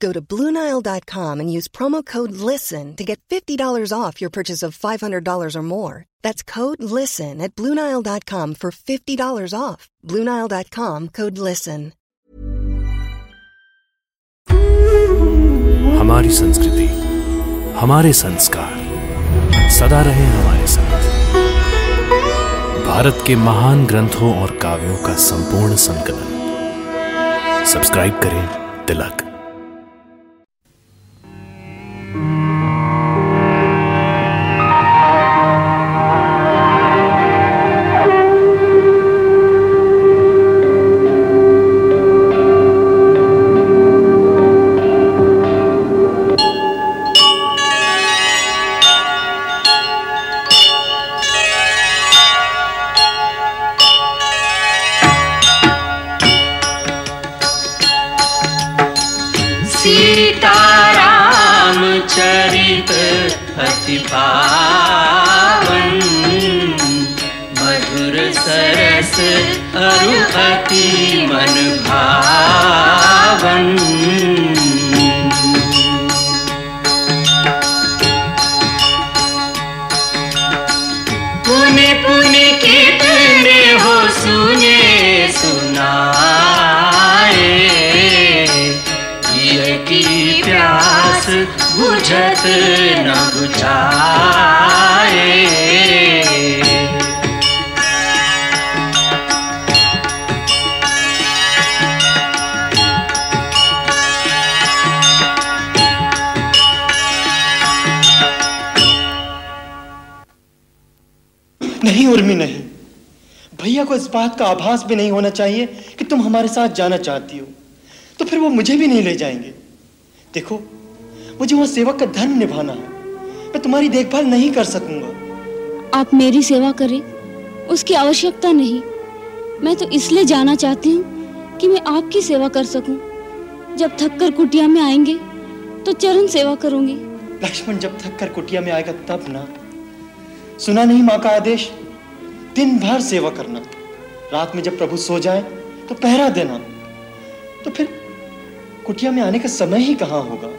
Go to BlueNile.com and use promo code LISTEN to get $50 off your purchase of $500 or more. That's code LISTEN at BlueNile.com for $50 off. BlueNile.com code LISTEN. हमारी संस्कृति हमारे संस्कार सदा रहे हमारे साथ भारत के महान ग्रंथों और काव्यों का संपूर्ण संकलन सब्सक्राइब करें तिलक Mm-hmm. अति पावन मधुर सरस अरु अति मन भावन न बुझाए नहीं, उर्मी नहीं। भैया को इस बात का आभास भी नहीं होना चाहिए कि तुम हमारे साथ जाना चाहती हो। तो फिर वो मुझे भी नहीं ले जाएँगे। देखो मुझे वहाँ सेवक का धर्म निभाना है। मैं तुम्हारी देखभाल नहीं कर सकूँगा। आप मेरी सेवा करें उसकी आवश्यकता नहीं। मैं तो इसलिए जाना चाहती हूँ कि मैं आपकी सेवा कर सकूँ। जब थक कर कुटिया में आएँगे तो चरण सेवा करूँगी। लक्ष्मण जब थक कर कुटिया में आएगा तब ना। सुना नहीं माँ का आदेश? दिन भर सेवा करना। रात में जब प्रभु सो जाए तो पहरा देना। तो फिर कुटिया में आने का समय ही कहाँ होगा?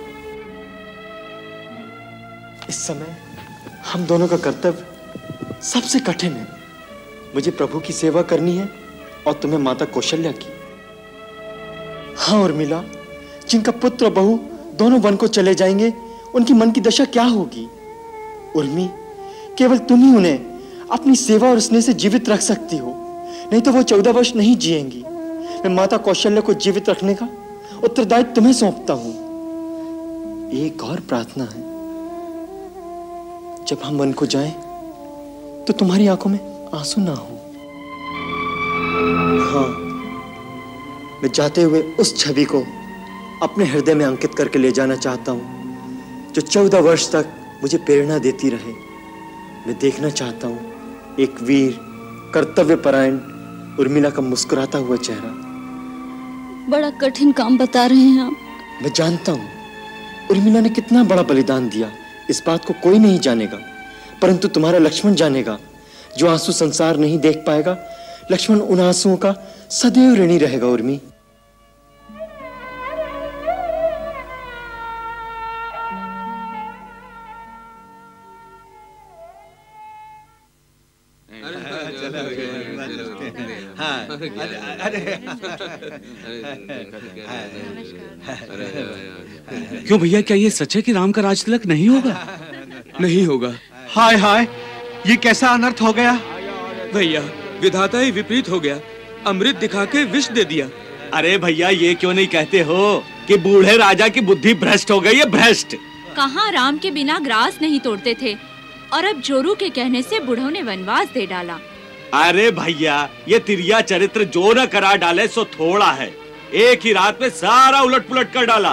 इस समय हम दोनों का कर्तव्य सबसे कठिन है। मुझे प्रभु की सेवा करनी है और तुम्हें माता कौशल्या की। हाँ और मिला, जिनका पुत्र बहू दोनों वन को चले जाएँगे, उनकी मन की दशा क्या होगी? उर्मी, केवल तुम ही उन्हें अपनी सेवा और स्नेह से जीवित रख सकती हो, नहीं तो वो चौदह वर्ष नहीं जिएँगी। मैं माता कौशल्य को जीवित रखने का उत्तरदायित्व तुम्हें सौंपता हूँ। एक और प्रार्थना है। जब हम वन को जाएँ, तो तुम्हारी आँखों में आँसू ना हो। हाँ मैं जाते हुए उस छवि को अपने हृदय में अंकित करके ले जाना चाहता हूँ जो चौदह वर्ष तक मुझे प्रेरणा देती रहे। मैं देखना चाहता हूँ एक वीर कर्तव्य परायण उर्मिला का मुस्कुराता हुआ चेहरा। बड़ा कठिन काम बता रहे हैं आप। मैं जानता हूँ उर्मिला ने कितना बड़ा बलिदान दिया। इस बात को कोई नहीं जानेगा। परंतु तुम्हारा लक्ष्मण जानेगा जो आँसू संसार नहीं देख पाएगा लक्ष्मण उन आंसुओं का सदैव ऋणी रहेगा उर्मी। क्यों भैया, क्या ये सच है कि राम का राज तिलक नहीं होगा? नहीं होगा। हाय हाय, ये कैसा अनर्थ हो गया? भैया, विधाता ही विपरीत हो गया। अमृत दिखा के विष दे दिया। अरे भैया, ये क्यों नहीं कहते हो कि बूढ़े राजा की बुद्धि भ्रष्ट हो गई है? भ्रष्ट। कहाँ राम के बिना ग्रास नहीं तोड़ते थे? और अब जोरू के कहने से बुढ़ों ने वनवास दे डाला। अरे भैया ये तिरिया चरित्र जो न करा डाले सो थोड़ा है। एक ही रात में सारा उलट पुलट कर डाला।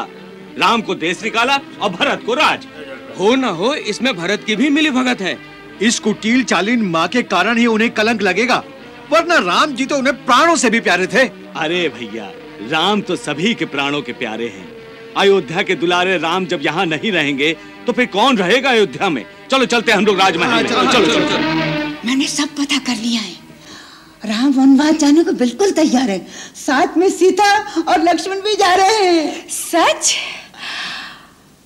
राम को देश निकाला और भरत को राज। हो न हो इसमें भरत की भी मिली भगत है। इस कुटील चालीन माँ के कारण ही उन्हें कलंक लगेगा। वरना राम जी तो उन्हें प्राणों से भी प्यारे थे। अरे भैया राम तो सभी के प्राणों के प्यारे हैं। अयोध्या के दुलारे राम जब यहाँ नहीं रहेंगे तो फिर कौन रहेगा अयोध्या में? चलो चलते हम लोग राजमहल में। चलो चलो चलो, चलो। मैंने सब पता कर लिया है। राम वनवास जाने को बिल्कुल तैयार है। साथ में सीता और लक्ष्मण भी जा रहे हैं। सच?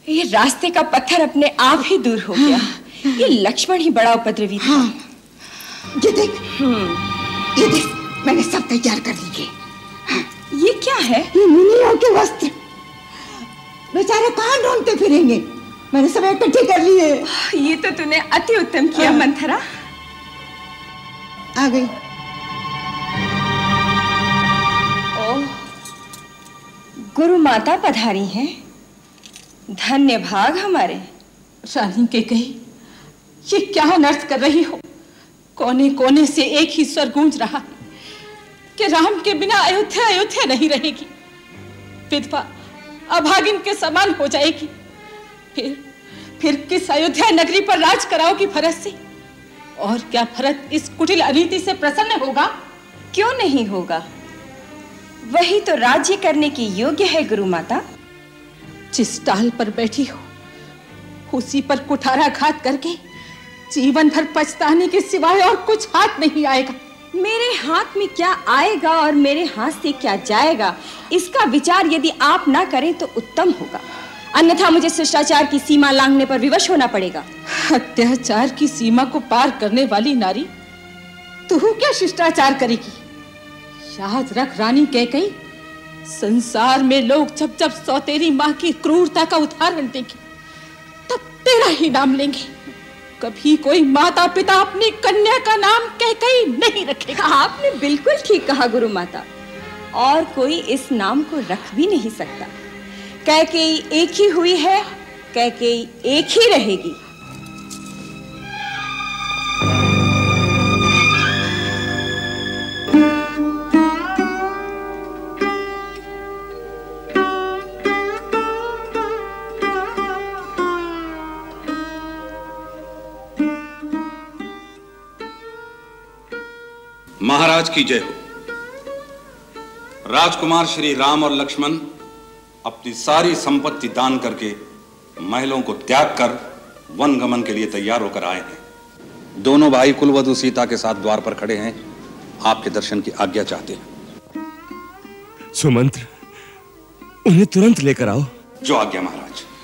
ये रास्ते का पत्थर अपने आप ही दूर हो गया। हाँ। ये लक्ष्मण ही बड़ा उपद्रवी था। हाँ। ये देख। ये देख। मैंने सब तैयार कर लिए। हाँ। ये क्या है? ये मुनियों के वस्त्र। बेचारे कहाँ ढूंढते फिरेंगे? मैंने सब इकट्ठे कर लिए। ये तो तूने अति उत्तम किया मंथरा। आ गई। ओह गुरु माता पधारी हैं। धन्य भाग हमारे। रानी के कही ये क्या अनर्थ कर रही हो? कोने कोने से एक ही स्वर गूंज रहा है कि राम के बिना अयोध्या अयोध्या नहीं रहेगी। विधवा अभागिन के समान हो जाएगी। फिर फिर किस अयोध्या नगरी पर राज कराओगी भरत से? और क्या भरत इस कुटिल अनीति से प्रसन्न होगा? क्यों नहीं होगा? वही तो राज्य करने की योग्य है गुरु माता। जिस टाल पर बैठी हो उसी पर कुठारा घात करके जीवन भर पछताने के सिवाय और कुछ हाथ नहीं आएगा। मेरे हाथ में क्या आएगा और मेरे हाथ से क्या जाएगा? इसका विचार यदि आप ना करें तो उत्तम होगा। अन्यथा मुझे शिष्टाचार की सीमा लांघने पर विवश होना पड़ेगा। अत्याचार की सीमा को पार करने वाली नारी तू क्या शिष्टाचार करेगी? याद रख रानी कह गई संसार में लोग जब जब सौतेरी माँ की क्रूरता का उदाहरण देंगे तब तेरा ही नाम लेंगे। कभी कोई माता पिता अपनी कन्या का नाम कह कही नहीं रखेगा। आपने बिल्कुल ठीक कहा गुरु माता। और कोई इस नाम को रख भी नहीं सकता। कह के एक ही हुई है, कह के एक ही रहेगी। महाराज की जय हो। राजकुमार श्री राम और लक्ष्मण अपनी सारी संपत्ति दान करके महलों को त्याग कर वन गमन के लिए तैयार होकर आए हैं। दोनों भाई कुलवधु सीता के साथ द्वार पर खड़े हैं। आपके दर्शन की आज्ञा चाहते हैं। सुमंत्र उन्हें तुरंत लेकर आओ। जो आज्ञा महाराज।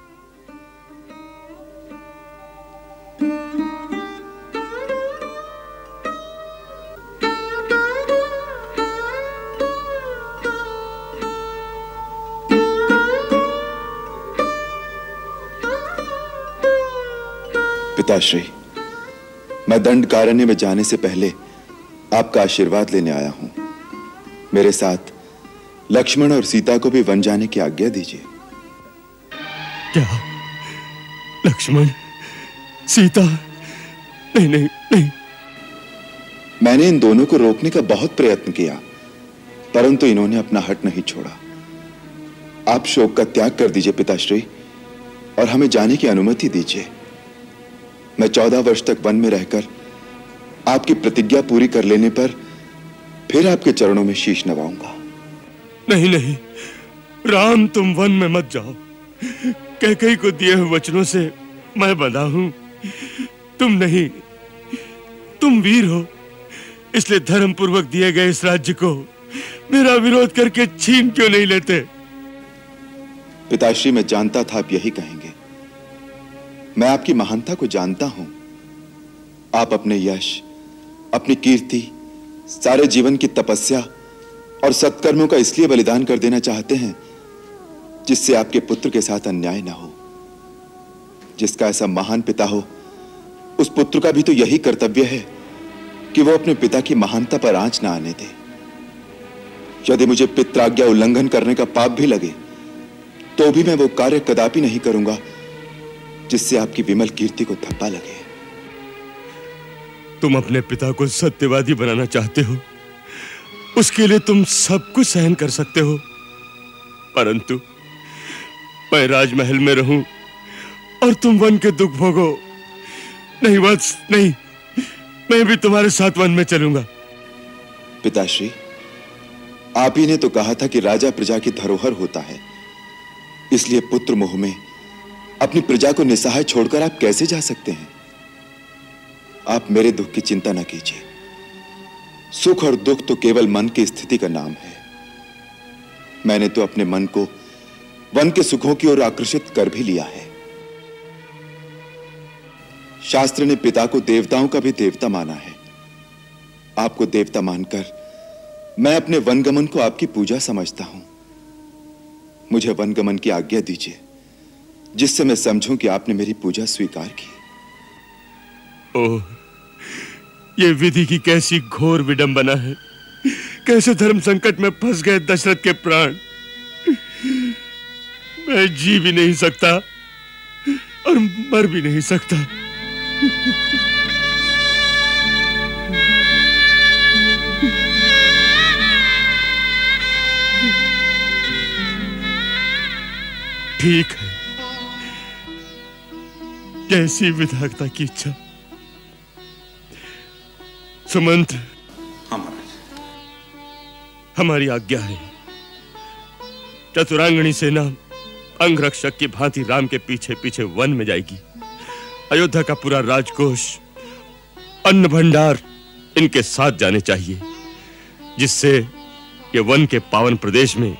पिताश्री मैं दंड कारण्य में जाने से पहले आपका आशीर्वाद लेने आया हूँ। मेरे साथ लक्ष्मण और सीता को भी वन जाने की आज्ञा दीजिए। क्या? लक्ष्मण सीता? नहीं नहीं नहीं। मैंने इन दोनों को रोकने का बहुत प्रयत्न किया परंतु इन्होंने अपना हट नहीं छोड़ा। आप शोक का त्याग कर दीजिए पिताश्री और हमें जाने की अनुमति दीजिए। मैं चौदह वर्ष तक वन में रहकर आपकी प्रतिज्ञा पूरी कर लेने पर फिर आपके चरणों में शीश नवाऊँगा। नहीं नहीं। राम तुम वन में मत जाओ। कैकई को दिए हुए वचनों से मैं बंधा हूँ। तुम नहीं। तुम वीर हो। इसलिए धर्म पूर्वक दिए गए इस राज्य को मेरा विरोध करके छीन क्यों नहीं लेते? पिताश्री मैं जानता था आप यही कहेंगे। मैं आपकी महानता को जानता हूँ। आप अपने यश, अपनी कीर्ति, सारे जीवन की तपस्या और सत्कर्मों का इसलिए बलिदान कर देना चाहते हैं, जिससे आपके पुत्र के साथ अन्याय ना हो। जिसका ऐसा महान पिता हो, उस पुत्र का भी तो यही कर्तव्य है कि वो अपने पिता की महानता पर आँच ना आने दे। यदि मुझे पित्राज्ञा उल्लंघन करने का पाप भी लगे तो भी मैं वो कार्य कदापि नहीं करूँगा। जिससे आपकी विमल कीर्ति को धब्बा लगे। तुम अपने पिता को सत्यवादी बनाना चाहते हो। उसके लिए तुम सब कुछ सहन कर सकते हो। परंतु मैं राजमहल में रहूँ और तुम वन के दुख भोगो। नहीं बस नहीं मैं भी तुम्हारे साथ वन में चलूँगा। पिताश्री आप ही ने तो कहा था कि राजा प्रजा की धरोहर होता है। इसलिए पुत्र मोह में अपनी प्रजा को निसहाय छोड़कर आप कैसे जा सकते हैं? आप मेरे दुख की चिंता न कीजिए। सुख और दुख तो केवल मन की स्थिति का नाम है। मैंने तो अपने मन को वन के सुखों की ओर आकर्षित कर भी लिया है। शास्त्र ने पिता को देवताओं का भी देवता माना है। आपको देवता मानकर मैं अपने वनगमन को आपकी पूजा समझता हूँ। मुझे वनगमन की आज्ञा दीजिए। जिससे मैं समझूं कि आपने मेरी पूजा स्वीकार की। ओह, ये विधि की कैसी घोर विडंबना है। कैसे धर्म संकट में फंस गए दशरथ के प्राण। मैं जी भी नहीं सकता और मर भी नहीं सकता। ठीक है। कैसी विधायकता की इच्छा? सुमंत्र। हमारी आज्ञा है। चतुरांगणी सेना अंगरक्षक की भांति राम के पीछे पीछे वन में जाएगी। अयोध्या का पूरा राजकोष अन्न भंडार इनके साथ जाने चाहिए जिससे ये वन के पावन प्रदेश में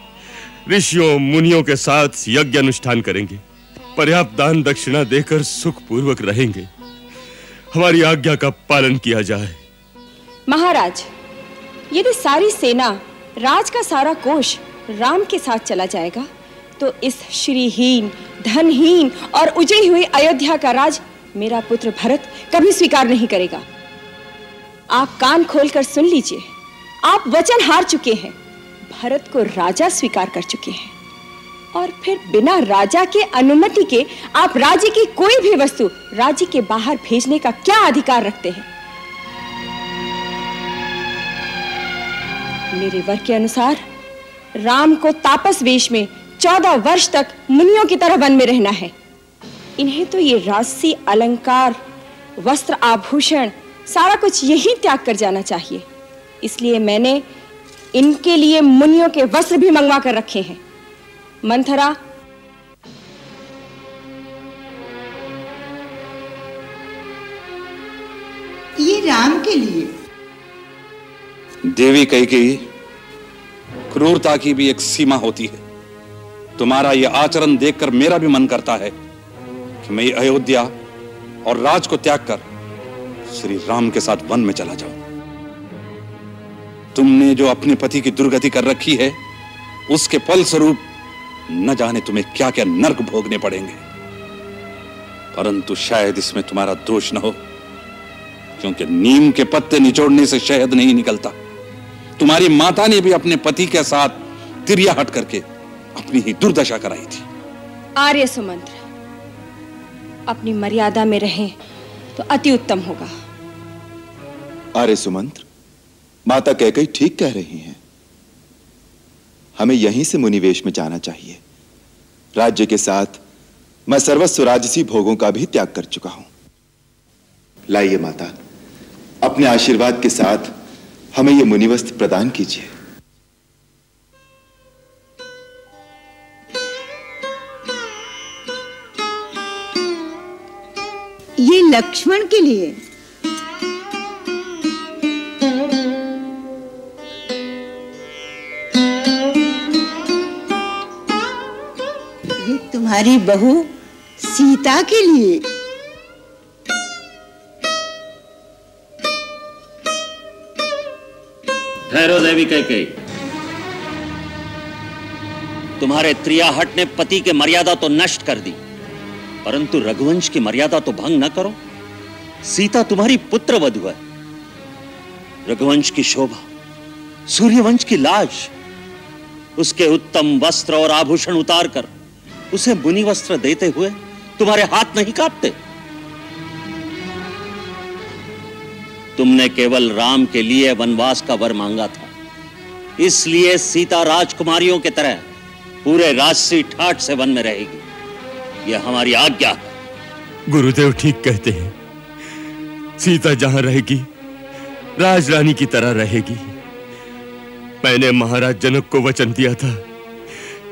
ऋषियों मुनियों के साथ यज्ञ अनुष्ठान करेंगे। पर्याप्त दान दक्षिणा देकर सुख पूर्वक रहेंगे। हमारी आज्ञा का पालन किया जाए। महाराज, यदि सारी सेना, राज का सारा कोष राम के साथ चला जाएगा तो इस श्रीहीन, धनहीन और उजड़ी हुई अयोध्या का राज मेरा पुत्र भरत कभी स्वीकार नहीं करेगा। आप कान खोलकर सुन लीजिए, आप वचन हार चुके हैं, भरत को राजा स्वीकार कर चुके हैं। और फिर बिना राजा के अनुमति के आप राज्य की कोई भी वस्तु राज्य के बाहर भेजने का क्या अधिकार रखते हैं? मेरे वर के अनुसार, राम को तापस वेश में चौदह वर्ष तक मुनियों की तरह वन में रहना है। इन्हें तो ये राजसी, अलंकार, वस्त्र आभूषण, सारा कुछ यही त्याग कर जाना चाहिए। इसलिए मैंने इनके लिए मुनियों के वस्त्र भी मंगवा कर रखे हैं। मंथरा। ये राम के लिए। देवी कही गई क्रूरता की भी एक सीमा होती है। तुम्हारा यह आचरण देखकर मेरा भी मन करता है कि मैं अयोध्या और राज को त्याग कर श्री राम के साथ वन में चला जाऊँ। तुमने जो अपने पति की दुर्गति कर रखी है उसके फल स्वरूप न जाने तुम्हें क्या क्या नर्क भोगने पड़ेंगे। परंतु शायद इसमें तुम्हारा दोष न हो क्योंकि नीम के पत्ते निचोड़ने से शहद नहीं निकलता। तुम्हारी माता ने भी अपने पति के साथ तिरिया हट करके अपनी ही दुर्दशा कराई थी। आर्य सुमंत्र अपनी मर्यादा में रहें तो अति उत्तम होगा। आर्य सुमंत्र माता कहकई ठीक कह रही हैं। हमें यहीं से मुनिवेश में जाना चाहिए। राज्य के साथ मैं सर्वस्व राजसी भोगों का भी त्याग कर चुका हूँ। लाइए माता, अपने आशीर्वाद के साथ हमें यह मुनिवस्त्र प्रदान कीजिए। ये लक्ष्मण के लिए तुम्हारी बहू सीता के लिए। ठहरो देवी कही तुम्हारे त्रियाहट ने पति के मर्यादा तो नष्ट कर दी, परंतु रघुवंश की मर्यादा तो भंग न करो। सीता तुम्हारी पुत्र वधु है। रघुवंश की शोभा, सूर्यवंश की लाज, उसके उत्तम वस्त्र और आभूषण उतार कर उसे बुनी वस्त्र देते हुए तुम्हारे हाथ नहीं कांपते। तुमने केवल राम के लिए वनवास का वर मांगा था। इसलिए सीता राजकुमारियों की तरह पूरे राजसी ठाट से वन में रहेगी। यह हमारी आज्ञा गुरुदेव ठीक कहते हैं। सीता जहाँ रहेगी, राजरानी की तरह रहेगी। मैंने महाराज जनक को वचन दिया था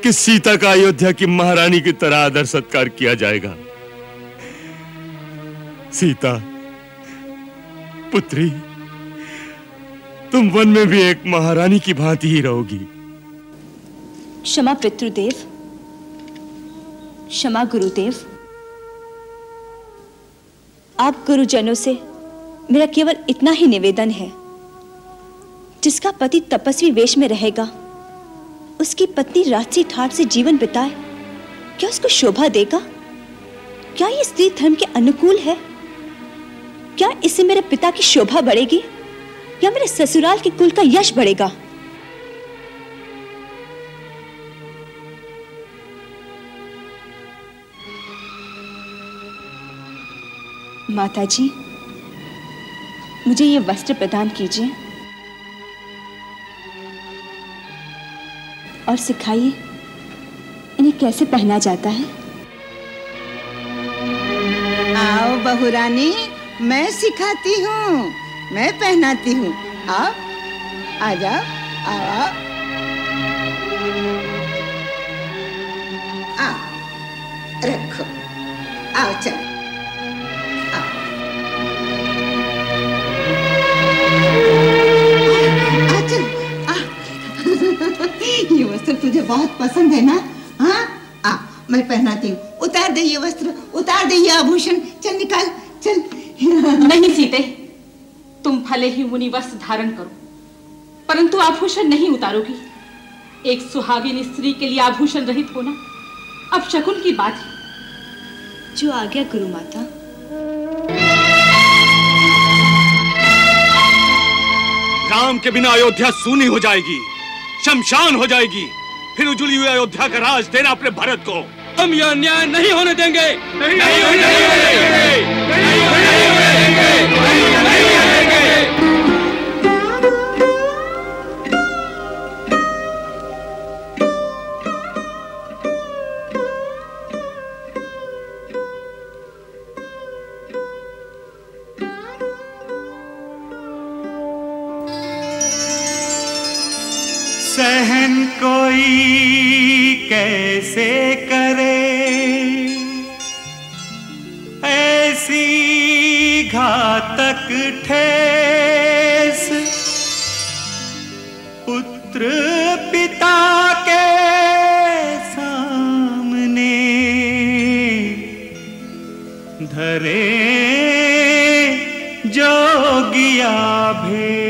कि सीता का अयोध्या की महारानी की तरह आदर सत्कार किया जाएगा। सीता, पुत्री, तुम वन में भी एक महारानी की भांति ही रहोगी। क्षमा पितृदेव। क्षमा गुरुदेव। आप गुरुजनों से मेरा केवल इतना ही निवेदन है, जिसका पति तपस्वी वेश में रहेगा। उसकी पत्नी रात्रि ठाट से जीवन बिताए। क्या उसको शोभा देगा? क्या ये स्त्री धर्म के अनुकूल है? क्या इससे मेरे पिता की शोभा बढ़ेगी? या मेरे ससुराल के कुल का यश बढ़ेगा? माताजी, मुझे ये वस्त्र प्रदान कीजिए। और सिखाइए, इन्हें कैसे पहना जाता है? आओ बहुरानी, मैं सिखाती हूँ, मैं पहनाती हूँ। आप आ जाओ आओ। आओ, रखो, आओ, चलो। ये वस्त्र तुझे बहुत पसंद है ना? हाँ? आ मैं पहनाती हूँ। उतार दे ये वस्त्र उतार दे ये आभूषण। चल निकाल चल। नहीं सीते तुम भले ही मुनि वस्त्र धारण करो परंतु आभूषण नहीं उतारोगी। एक सुहागिन स्त्री के लिए आभूषण रहित होना अब शकुन की बात है। जो आ गया गुरु माता। राम के बिना अयोध्या सूनी हो जाएगी। शमशान हो जाएगी। फिर उजुली हुई अयोध्या का राज देना अपने भारत को। हम यह अन्याय नहीं होने देंगे। नहीं, नहीं होने देंगे। कैसे करे? ऐसी घातक ठेस। पुत्र पिता के सामने धरे जोगिया भेस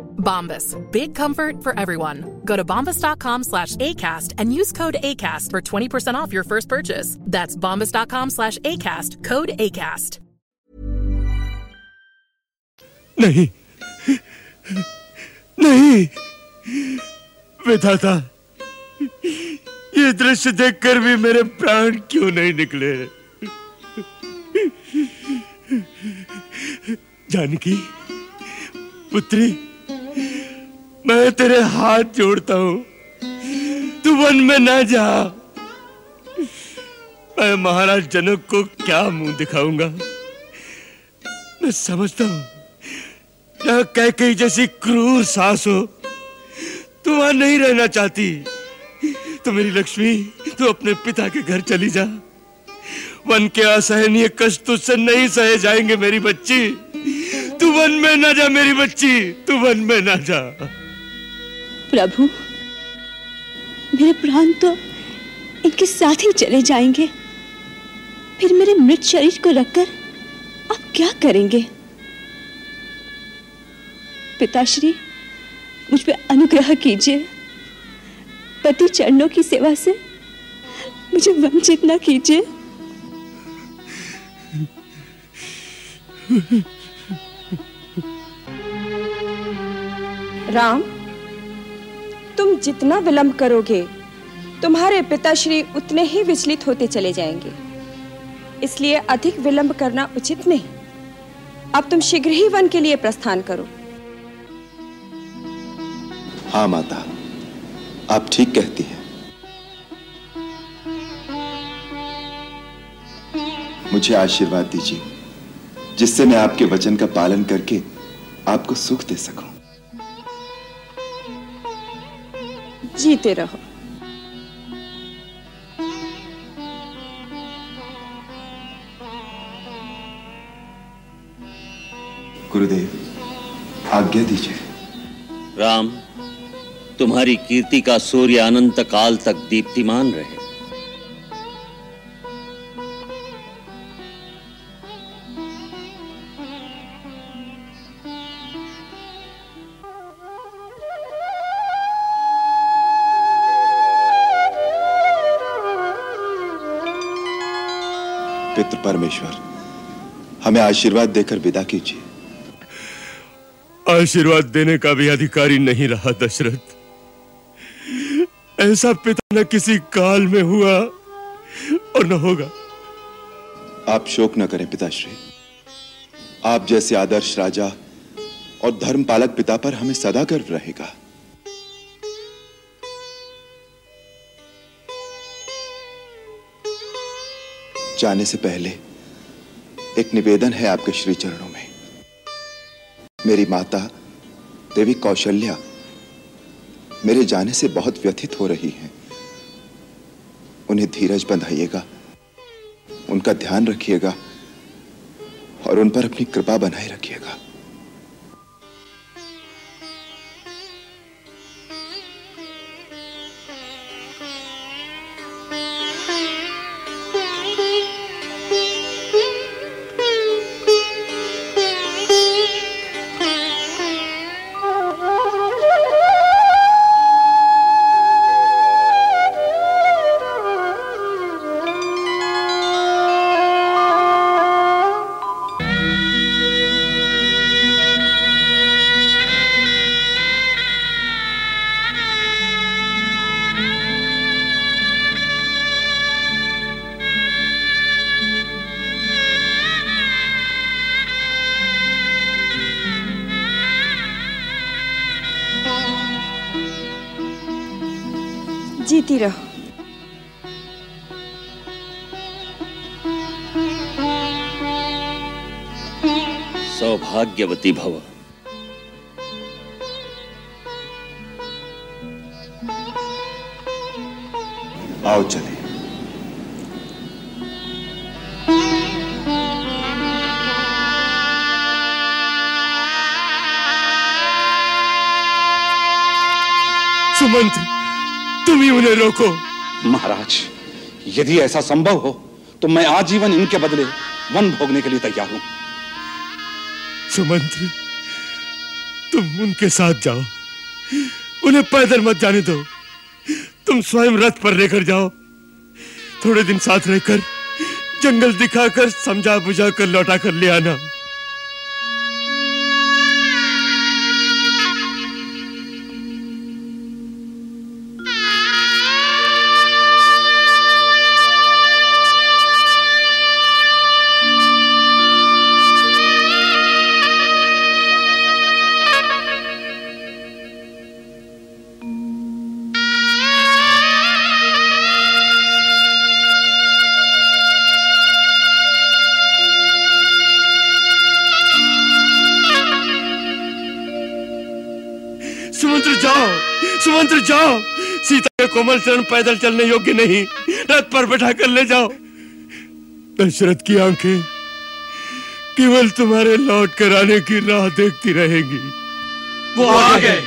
Bombas. Big comfort for everyone. Go to bombas.com slash ACAST and use code ACAST for 20% off your first purchase. That's bombas.com slash ACAST. Code ACAST. नहीं नहीं विधाता ये दृश्य देखकर भी मेरे प्राण क्यों नहीं निकले जानकी पुत्री मैं तेरे हाथ जोड़ता हूँ। तू वन में ना जा। मैं महाराज जनक को क्या मुँह दिखाऊँगा? मैं समझता हूँ। यह कैकई जैसी क्रूर सास हो। तू वहाँ नहीं रहना चाहती। तो मेरी लक्ष्मी, तू अपने पिता के घर चली जा। वन के असहनीय कष्ट तुझसे नहीं सहे जाएँगे मेरी बच्ची। तू वन में ना जा मेरी बच्ची, तू वन में ना जा। प्रभु, मेरे प्राण तो इनके साथ ही चले जाएँगे। फिर मेरे मृत शरीर को रखकर आप क्या करेंगे? पिताश्री, मुझ पे अनुग्रह कीजिए। पति चरणों की सेवा से मुझे वंचित ना कीजिए। राम, तुम जितना विलंब करोगे, तुम्हारे पिताश्री उतने ही विचलित होते चले जाएँगे। इसलिए अधिक विलंब करना उचित नहीं। अब तुम शीघ्र ही वन के लिए प्रस्थान करो। हाँ माता। आप ठीक कहती हैं। मुझे आशीर्वाद दीजिए, जिससे मैं आपके वचन का पालन करके आपको सुख दे सकूँ। जीते रहो। गुरुदेव आज्ञा दीजिए। राम तुम्हारी कीर्ति का सूर्य अनंत काल तक दीप्तिमान रहे। पितृ परमेश्वर हमें आशीर्वाद देकर विदा कीजिए। आशीर्वाद देने का भी अधिकारी नहीं रहा दशरथ। ऐसा पिता न किसी काल में हुआ और न होगा। आप शोक न करें पिताश्री। आप जैसे आदर्श राजा और धर्म पालक पिता पर हमें सदा गर्व रहेगा। जाने से पहले एक निवेदन है आपके श्री चरणों में। मेरी माता, देवी कौशल्या, मेरे जाने से बहुत व्यथित हो रही हैं। उन्हें धीरज बंधाइएगा, उनका ध्यान रखिएगा और उन पर अपनी कृपा बनाए रखिएगा। सौभाग्यवती भव। आओ चले सुमंत्र तुम ही उन्हें रोको। महाराज यदि ऐसा संभव हो तो मैं आजीवन इनके बदले वन भोगने के लिए तैयार हूँ। सुमंत्र, तुम उनके साथ जाओ। उन्हें पैदल मत जाने दो। तुम स्वयं रथ पर लेकर जाओ। थोड़े दिन साथ रहकर जंगल दिखाकर समझा बुझा कर लौटा कर ले आना। कोमल चरण पैदल चलने योग्य नहीं। रथ पर बैठा कर ले जाओ। दशरथ की आँखें केवल तुम्हारे लौट कर आने की राह देखती रहेंगी। वो आ गए।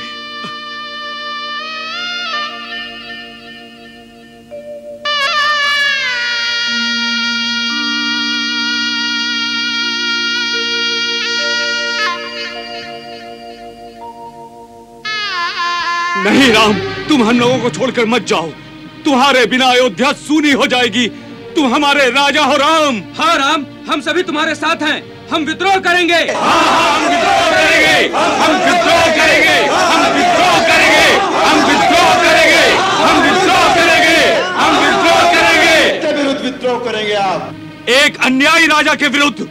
नहीं राम। तुम हम लोगों को छोड़कर मत जाओ। तुम्हारे बिना अयोध्या सूनी हो जाएगी। तुम हमारे राजा हो राम। हाँ राम हम सभी तुम्हारे साथ हैं। हम विद्रोह करेंगे। हम विद्रोह करेंगे। हम विद्रोह करेंगे। हम विद्रोह करेंगे। हम विद्रोह करेंगे। हम विद्रोह करेंगे। हम विद्रोह करेंगे। विरुद्ध विद्रोह करेंगे आप? एक अन्यायी राजा के विरुद्ध।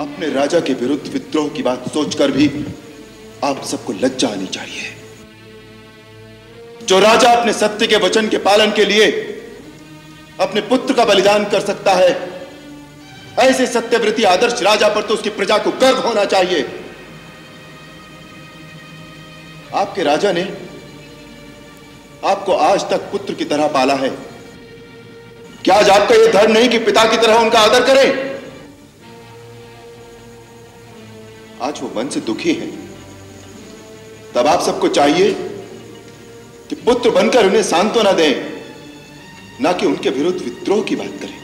अपने राजा के विरुद्ध विद्रोह की बात सोचकर भी आप सबको लज्जा आनी चाहिए। जो राजा अपने सत्य के वचन के पालन के लिए अपने पुत्र का बलिदान कर सकता है, ऐसे सत्यव्रती आदर्श राजा पर तो उसकी प्रजा को गर्व होना चाहिए। आपके राजा ने आपको आज तक पुत्र की तरह पाला है। क्या आज आपका यह धर्म नहीं कि पिता की तरह उनका आदर करें? आज वो मन से दुखी है। तब आप सबको चाहिए कि पुत्र बनकर उन्हें सांत्वना दें, ना कि उनके विरुद्ध विद्रोह की बात करें।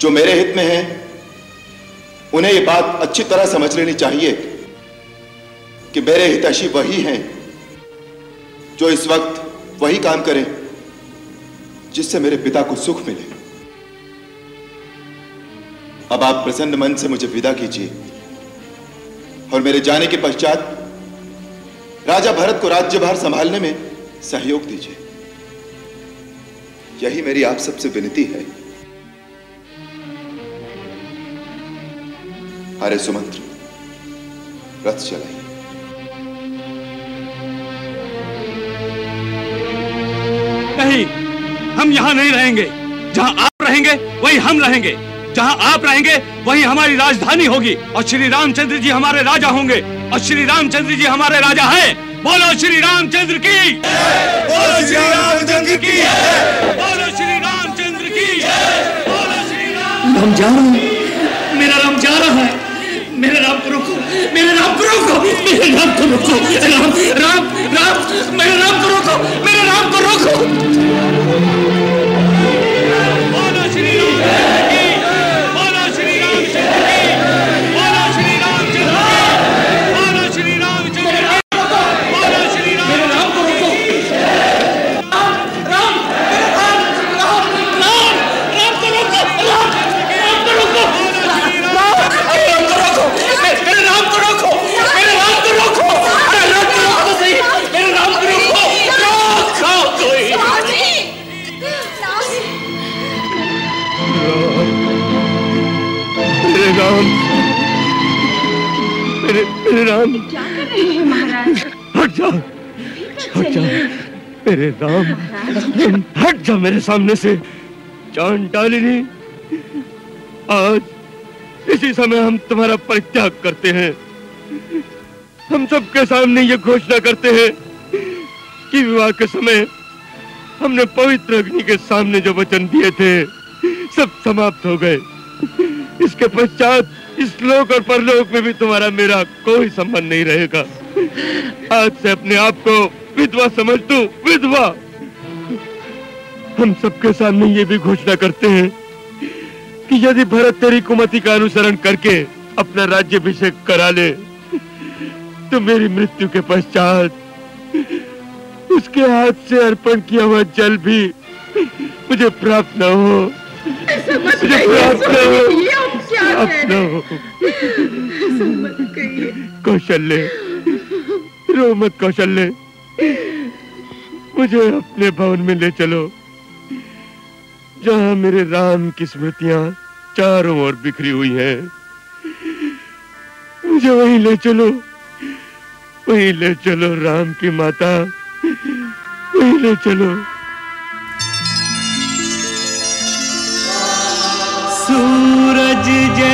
जो मेरे हित में है, उन्हें यह बात अच्छी तरह समझ लेनी चाहिए कि मेरे हितैषी वही हैं, जो इस वक्त वही काम करें, जिससे मेरे पिता को सुख मिले। अब आप प्रसन्न मन से मुझे विदा कीजिए और मेरे जाने के पश्चात राजा भरत को राज्यभार संभालने में सहयोग दीजिए। यही मेरी आप सबसे विनती है। अरे सुमंत्र, रथ चलाइए। नहीं, हम यहाँ नहीं रहेंगे। जहाँ आप रहेंगे, वही हम रहेंगे। जहाँ आप रहेंगे, वही हमारी राजधानी होगी। और श्री रामचंद्र जी हमारे राजा होंगे। और श्री रामचंद्र जी हमारे राजा हैं। बोलो श्री रामचंद्र की बोलो श्री रामचंद्र की बोलो श्री रामचंद्र की बोलो श्री राम जा रहा मेरा राम जा रहा है। मेरे राम को रोको। मेरे राम को रोको। मेरे राम को रोको। राम राम राम मेरे राम को रोको। मेरे राम को रोको। राम हट जा मेरे सामने से। जान डालिनी आज इसी समय हम तुम्हारा परित्याग करते हैं। हम सबके सामने ये घोषणा करते हैं कि विवाह के समय हमने पवित्र अग्नि के सामने जो वचन दिए थे, सब समाप्त हो गए। इसके पश्चात इस लोक और परलोक में भी तुम्हारा मेरा कोई संबंध नहीं रहेगा। आज से अपने आप को विधवा समझ दो विधवा। हम सबके सामने ये भी घोषणा करते हैं कि यदि भरत तेरी कुमति का अनुसरण करके अपना राज्यभिषेक करा ले तो मेरी मृत्यु के पश्चात उसके हाथ से अर्पण किया हुआ जल भी मुझे प्राप्त न हो। मुझे प्राप्त न हो। प्राप्त न हो? कौशल्य रो मत कौशल्य। मुझे अपने भवन में ले चलो, जहाँ मेरे राम की स्मृतियाँ चारों ओर बिखरी हुई हैं। मुझे वहीं ले चलो, वहीं ले चलो राम की माता, वहीं ले चलो। सूरज जैसे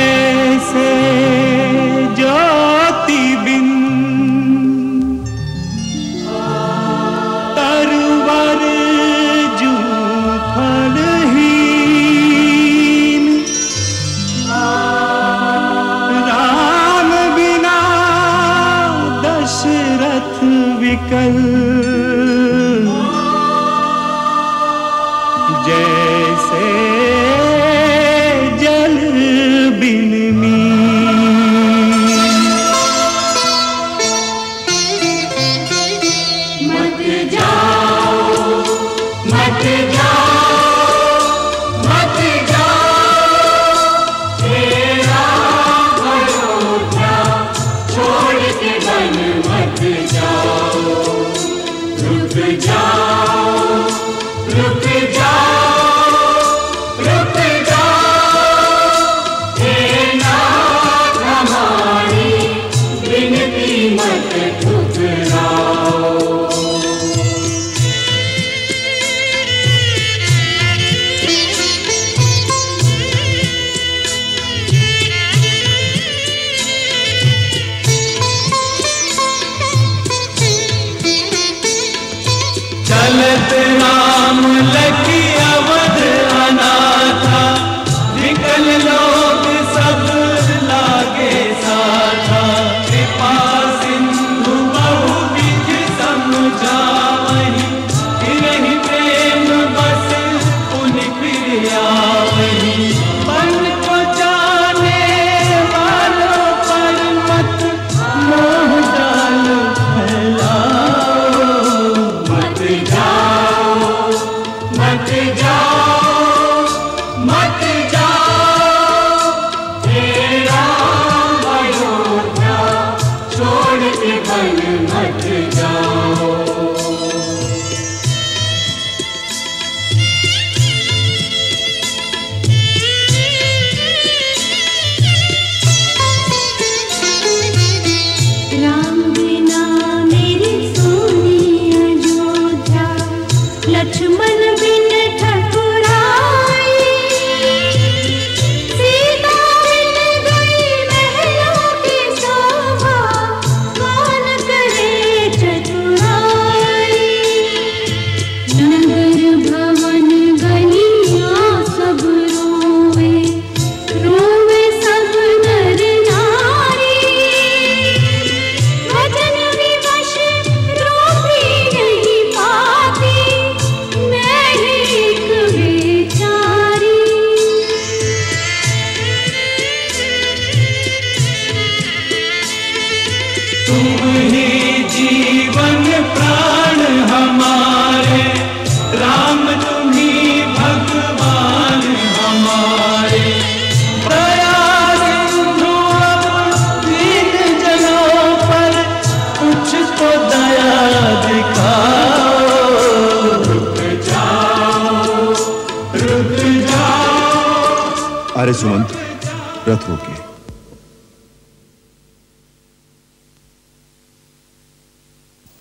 रथ रोकिए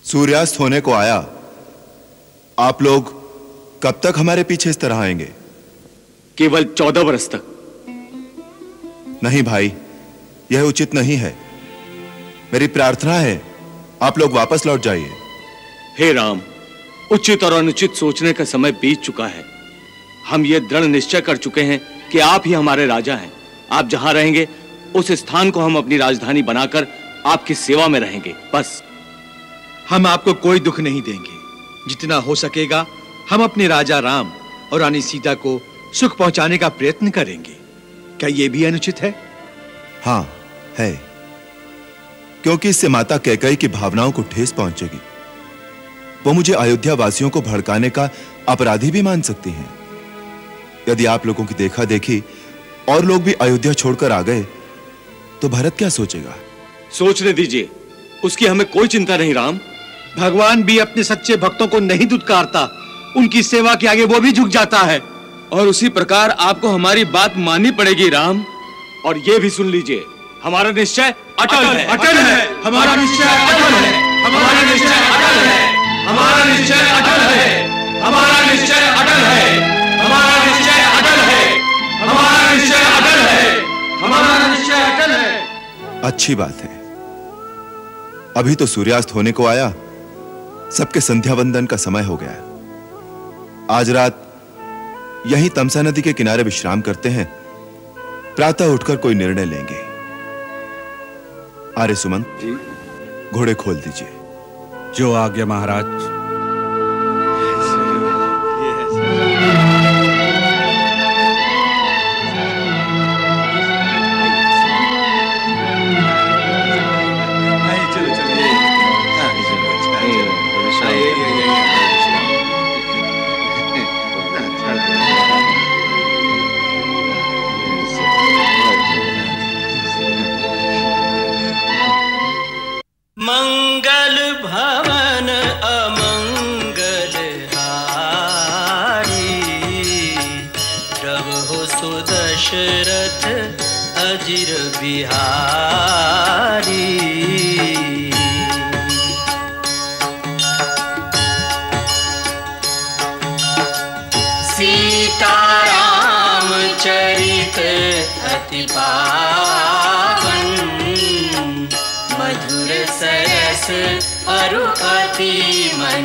सूर्यास्त होने को आया। आप लोग कब तक हमारे पीछे इस तरह आएँगे? केवल चौदह वर्ष तक। नहीं भाई यह उचित नहीं है। मेरी प्रार्थना है आप लोग वापस लौट जाइए। हे राम उचित और अनुचित सोचने का समय बीत चुका है। हम ये दृढ़ निश्चय कर चुके हैं कि आप ही हमारे राजा हैं। आप जहाँ रहेंगे उस स्थान को हम अपनी राजधानी बनाकर आपकी सेवा में रहेंगे बस। हम आपको कोई दुख नहीं देंगे। जितना हो सकेगा हम अपने राजा राम और रानी सीता को सुख पहुँचाने का प्रयत्न करेंगे। क्या यह भी अनुचित है? हाँ है। क्योंकि इससे माता कैकई की भावनाओं को ठेस पहुंचेगी। वो मुझे अयोध्या वासियों को भड़काने का अपराधी भी मान सकती हैं। यदि आप लोगों की देखा देखी और लोग भी अयोध्या छोड़कर आ गए तो भरत क्या सोचेगा? सोचने दीजिए। उसकी हमें कोई चिंता नहीं राम। भगवान भी अपने सच्चे भक्तों को नहीं दुत्कारता उनकी सेवा के आगे वो भी झुक जाता है। और उसी प्रकार आपको हमारी बात माननी पड़ेगी राम। और ये भी सुन लीजिए। हमारा निश्चय अटल है अटल है। हमारा निश्चय अटल है। हमारा निश्चय अटल है। हमारा निश्चय अटल है। हमारा निश्चय अटल है। हमारा निश्चय अटल है। हमारा निश्चय अटल है। हमारा निश्चय अटल है। अच्छी बात है। अभी तो सूर्यास्त होने को आया। सबके संध्या वंदन का समय हो गया आज रात यहीं तमसा नदी के किनारे विश्राम करते हैं। प्रातः उठकर कोई निर्णय लेंगे। आर्य सुमन घोड़े खोल दीजिए। जो आज्ञा महाराज। अजिर बिहारी। सीताराम चरित अति पावन। मधुर सरस अरु अति मन